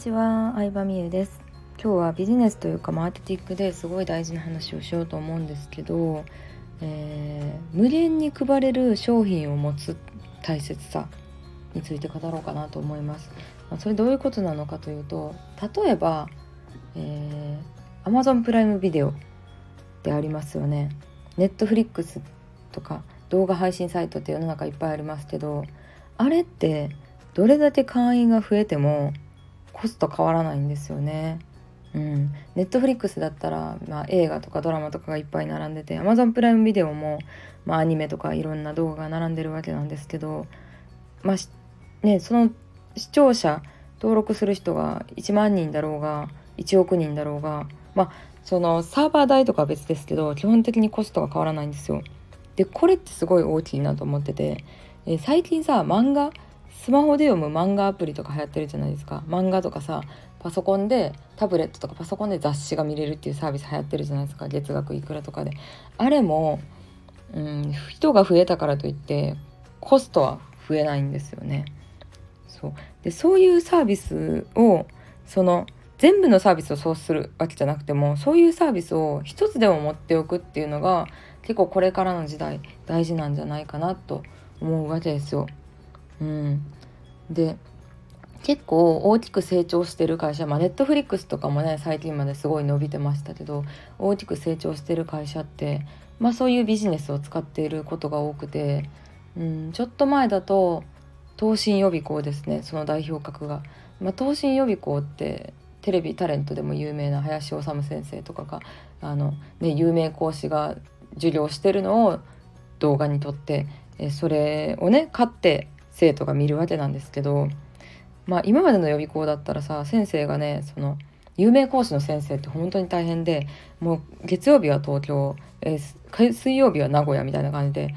ちは、相葉美優です。今日はビジネスというかマーケティングですごい大事な話をしようと思うんですけど、えー、無限に配れる商品を持つ大切さについて語ろうかなと思います、まあ、それどういうことなのかというと例えば、えー、Amazon プライムビデオってありますよね。Netflix とか動画配信サイトって世の中いっぱいありますけどあれってどれだけ会員が増えてもコスト変わらないんですよね。うん、ネットフリックスだったら、まあ、映画とかドラマとかがいっぱい並んでて Amazon プライムビデオも、まあ、アニメとかいろんな動画が並んでるわけなんですけど、まあね、その視聴者登録する人が1万人だろうが1億人だろうが、まあ、そのサーバー代とかは別ですけど基本的にコストが変わらないんですよ。でこれってすごい大きいなと思ってて、え最近さ漫画スマホで読む漫画アプリとか流行ってるじゃないですか。漫画とかさパソコンでタブレットとかパソコンで雑誌が見れるっていうサービス流行ってるじゃないですか。月額いくらとかで。あれも、うん、人が増えたからといってコストは増えないんですよね。そう。でそういうサービスをその全部のサービスをそうするわけじゃなくてもそういうサービスを一つでも持っておくっていうのが結構これからの時代大事なんじゃないかなと思うわけですよ。うん、で結構大きく成長してる会社まあネットフリックスとかもね最近まですごい伸びてましたけど大きく成長してる会社ってまあそういうビジネスを使っていることが多くて、うん、ちょっと前だと東進予備校ですねその代表格が。まあ、東進予備校ってテレビタレントでも有名な林修先生とかがあの、ね、有名講師が授業してるのを動画に撮ってえそれをね買って生徒が見るわけなんですけど、まあ、今までの予備校だったらさ先生がねその有名講師の先生って本当に大変でもう月曜日は東京、えー、水曜日は名古屋みたいな感じで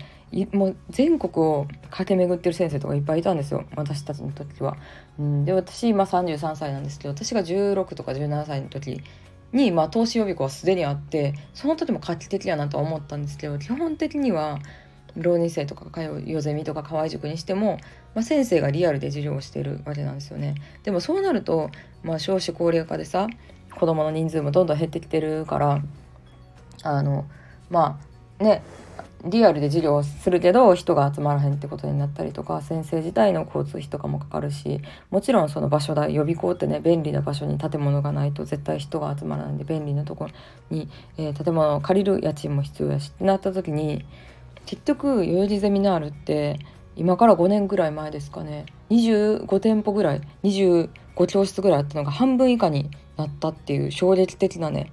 もう全国を駆け巡ってる先生とかいっぱいいたんですよ私たちの時は。うん、で私今33歳なんですけど私が16とか17歳の時に、まあ、投資予備校はすでにあってその時も画期的やなとは思ったんですけど基本的には浪人生とか通うよゼミとか河合塾にしても、まあ、先生がリアルで授業をしているわけなんですよね。でもそうなると、まあ、少子高齢化でさ子どもの人数もどんどん減ってきてるからあのまあねリアルで授業をするけど人が集まらへんってことになったりとか先生自体の交通費とかもかかるしもちろんその場所代予備校ってね便利な場所に建物がないと絶対人が集まらないんで便利なところに、えー、建物を借りる家賃も必要やしってなった時に結局代々木ゼミナールって今から5年ぐらい前ですかね25店舗ぐらい25教室ぐらいあったのが半分以下になったっていう衝撃的なね、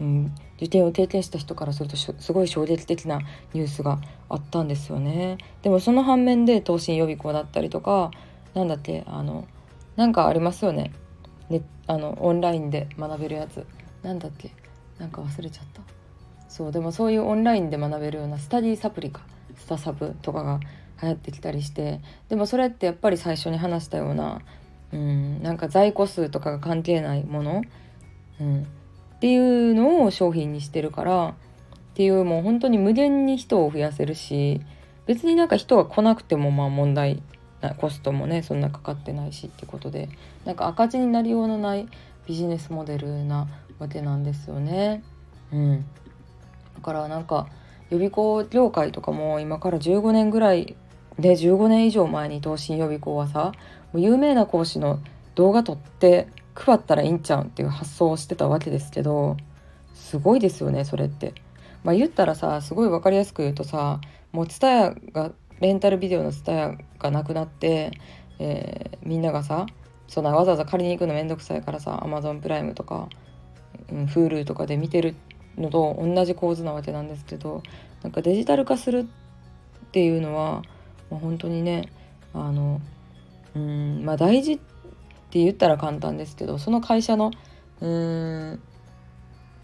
うん、受験を経験した人からするとすごい衝撃的なニュースがあったんですよね。でもその反面で東進予備校だったりとか何だってあのなんかありますよねねあのオンラインで学べるやつなんだっけなんか忘れちゃった。そうでもそういうオンラインで学べるようなスタディサプリかスタサブとかが流行ってきたりしてでもそれってやっぱり最初に話したようなうんなんか在庫数とかが関係ないもの、うん、っていうのを商品にしてるからっていうもう本当に無限に人を増やせるし別になんか人が来なくてもまあ問題なコストもねそんなかかってないしってことでなんか赤字になりようのないビジネスモデルなわけなんですよね。うんだからなんか予備校業界とかも今から15年ぐらいで15年以上前に東進予備校はさ有名な講師の動画撮って配ったらいいんちゃうんっていう発想をしてたわけですけどすごいですよねそれって。まあ、言ったらさすごい分かりやすく言うとさもうツタヤがレンタルビデオのツタヤがなくなって、えー、みんながさそんなわざわざ借りに行くのめんどくさいからさ Amazon プライムとか、うん、Hulu とかで見てるのと同じ構図なわけなんですけどなんかデジタル化するっていうのは、まあ、本当にねあのうんまあ大事って言ったら簡単ですけどその会社のうん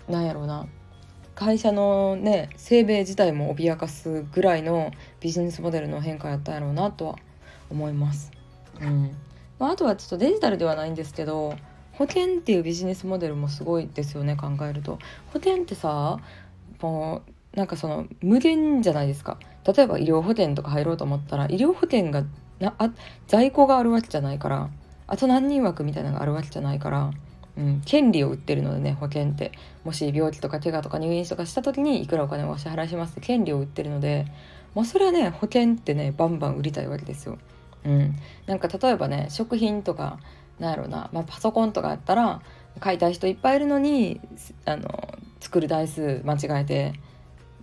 なんやろうな会社のね生命自体も脅かすぐらいのビジネスモデルの変化やったんやろうなとは思います。うんまあ、あとはちょっとデジタルではないんですけど保険っていうビジネスモデルもすごいですよね考えると。保険ってさもうなんかその無限じゃないですか。例えば医療保険とか入ろうと思ったら医療保険がなあ在庫があるわけじゃないからあと何人枠みたいなのがあるわけじゃないから、うん、権利を売ってるのでね保険って。もし病気とか怪我とか入院とかした時にいくらお金をお支払いしますって権利を売ってるのでもうそれはね保険ってねバンバン売りたいわけですよ。うん、なんか例えばね食品とかなんやろうな、まあ、パソコンとかやったら買いたい人いっぱいいるのにあの作る台数間違えて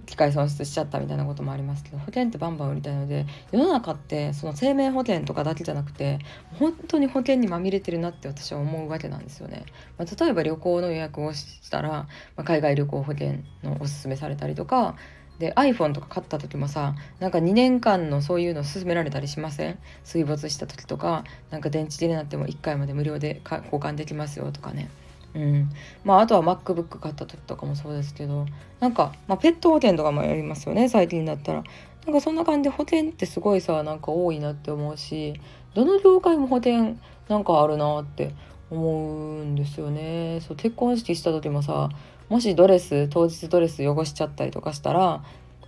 機械損失しちゃったみたいなこともありますけど保険ってバンバン売りたいので世の中ってその生命保険とかだけじゃなくて本当に保険にまみれてるなって私は思うわけなんですよね。まあ、例えば旅行の予約をしたら、まあ、海外旅行保険のおすすめされたりとかで iPhone とか買った時もさなんか2年間のそういうの勧められたりしません？水没した時とかなんか電池切れになっても1回まで無料で交換できますよとかね。うん。まあ、あとは MacBook 買った時とかもそうですけどなんか、まあ、ペット保険とかもやりますよね最近だったら。なんかそんな感じで保険ってすごいさなんか多いなって思うしどの業界も保険なんかあるなって思うんですよね。そう結婚式した時もさもしドレス当日ドレス汚しちゃったりとかしたら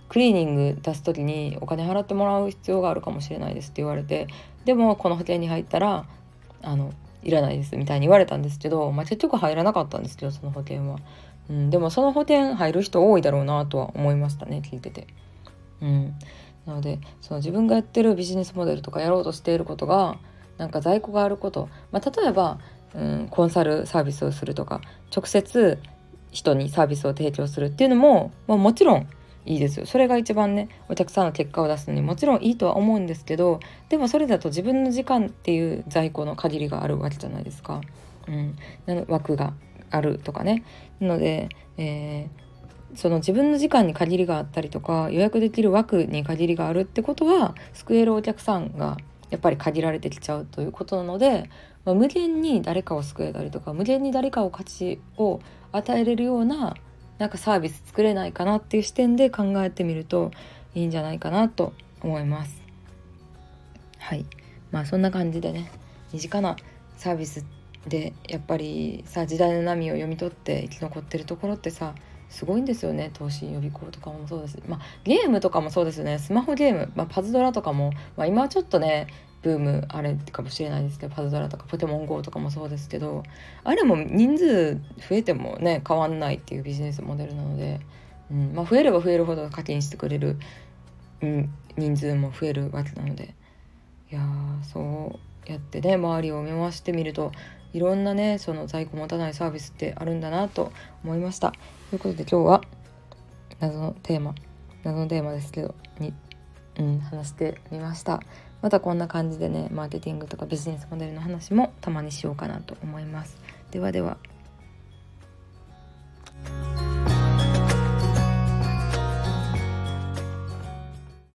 クリーニング出す時にお金払ってもらう必要があるかもしれないですって言われてでもこの保険に入ったらあのいらないですみたいに言われたんですけど、まあ、結局入らなかったんですけどその保険は、うん、でもその保険入る人多いだろうなとは思いましたね聞いてて。うん、なのでその自分がやってるビジネスモデルとかやろうとしていることがなんか在庫があること、まあ、例えば、うん、コンサルサービスをするとか直接人にサービスを提供するっていうのも、まあ、もちろんいいですよ。それが一番ねお客さんの結果を出すのにもちろんいいとは思うんですけどでもそれだと自分の時間っていう在庫の限りがあるわけじゃないですか、うん、枠があるとかね。なので、えー、その自分の時間に限りがあったりとか予約できる枠に限りがあるってことは救えるお客さんがやっぱり限られてきちゃうということなので、まあ、無限に誰かを救えたりとか無限に誰かを価値を与えれるようななんかサービス作れないかなっていう視点で考えてみるといいんじゃないかなと思います。はいまあそんな感じでね身近なサービスでやっぱりさ時代の波を読み取って生き残ってるところってさすごいんですよね。投資予備校とかもそうですまあゲームとかもそうですよね。スマホゲーム、まあ、パズドラとかも、まあ、今はちょっとねブームあれかもしれないですけどパズドラとかポケモン GO とかもそうですけどあれも人数増えてもね変わんないっていうビジネスモデルなので、うんまあ、増えれば増えるほど課金してくれる、うん、人数も増えるわけなので。いやそうやってね周りを見回してみるといろんなねその在庫持たないサービスってあるんだなと思いました。ということで今日は謎のテーマ謎のテーマですけどに、うん、話してみました。またこんな感じでねマーケティングとかビジネスモデルの話もたまにしようかなと思います。ではでは。